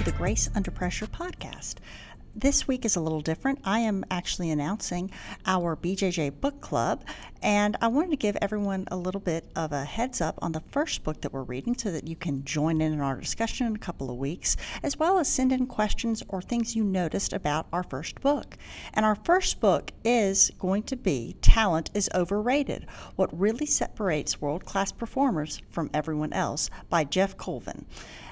To the Grace Under Pressure podcast. This week is a little different. I am actually announcing our BJJ book club, and I wanted to give everyone a little bit of a heads up on the first book that we're reading so that you can join in in our discussion in a couple of weeks, as well as send in questions or things you noticed about our first book. And our first book is going to be Talent is Overrated What Really Separates World Class Performers from Everyone Else by Geoff Colvin.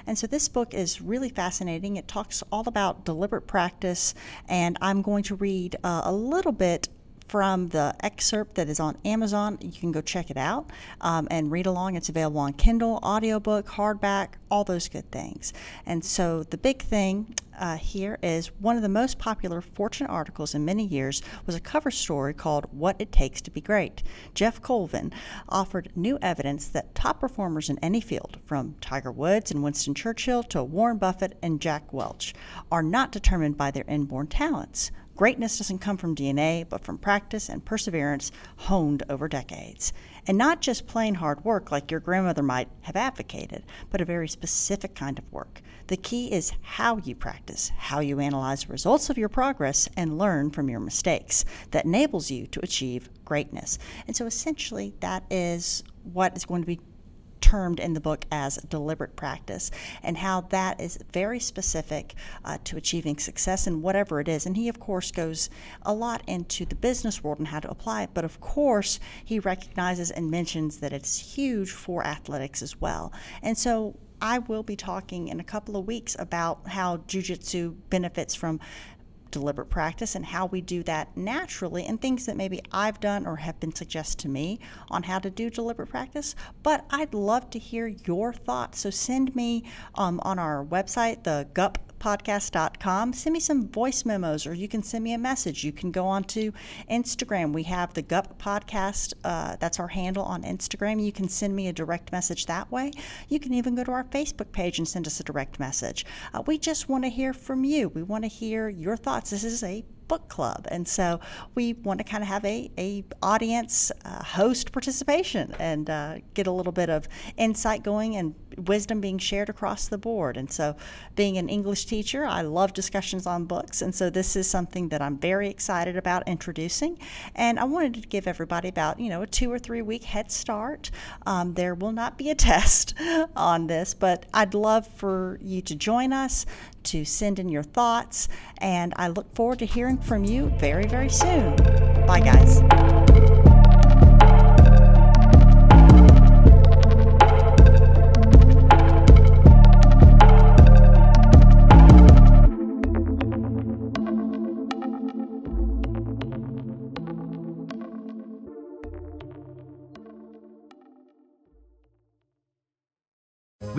And so this book is really fascinating. It talks all about deliberate practice, and I'm going to read uh, a little bit from the excerpt that is on Amazon. You can go check it out um, and read along. It's available on Kindle, audiobook, hardback, all those good things. And so the big thing uh, here is one of the most popular Fortune articles in many years was a cover story called What It Takes to Be Great. Geoff Colvin offered new evidence that top performers in any field, from Tiger Woods and Winston Churchill to Warren Buffett and Jack Welch, are not determined by their inborn talents. Greatness doesn't come from DNA, but from practice and perseverance honed over decades. And not just plain hard work like your grandmother might have advocated, but a very specific kind of work. The key is how you practice, how you analyze the results of your progress, and learn from your mistakes that enables you to achieve greatness. And so essentially, that is what is going to be termed in the book as deliberate practice, and how that is very specific uh, to achieving success in whatever it is. And he, of course, goes a lot into the business world and how to apply it, but of course, he recognizes and mentions that it's huge for athletics as well. And so I will be talking in a couple of weeks about how jujitsu benefits from deliberate practice and how we do that naturally and things that maybe I've done or have been suggested to me on how to do deliberate practice. But I'd love to hear your thoughts. So send me um, on our website, the GUP podcast.com. Send me some voice memos or you can send me a message. You can go on to Instagram. We have the GUP podcast. Uh, that's our handle on Instagram. You can send me a direct message that way. You can even go to our Facebook page and send us a direct message. Uh, we just want to hear from you. We want to hear your thoughts. This is a book club. And so we want to kind of have a, a audience uh, host participation and uh, get a little bit of insight going and wisdom being shared across the board. And so being an english teacher i love discussions on books. And so this is something that i'm very excited about introducing. And i wanted to give everybody about you know a two or three week head start. Um, there will not be a test on this but i'd love for you to join us to send in your thoughts. And I look forward to hearing from you very, very soon. Bye, guys.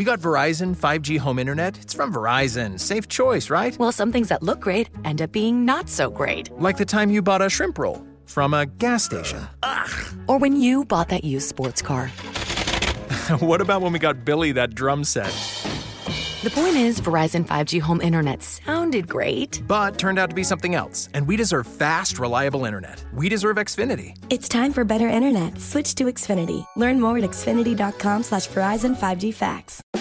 We got Verizon 5G home internet. It's from Verizon. Safe choice, right? Well, some things that look great end up being not so great. Like the time you bought a shrimp roll from a gas station. Ugh. Or when you bought that used sports car. what about when we got Billy that drum set? The point is, Verizon 5G home internet sounded great, but turned out to be something else. And we deserve fast, reliable internet. We deserve Xfinity. It's time for better internet. Switch to Xfinity. Learn more at xfinity.com/slash Verizon 5G Facts.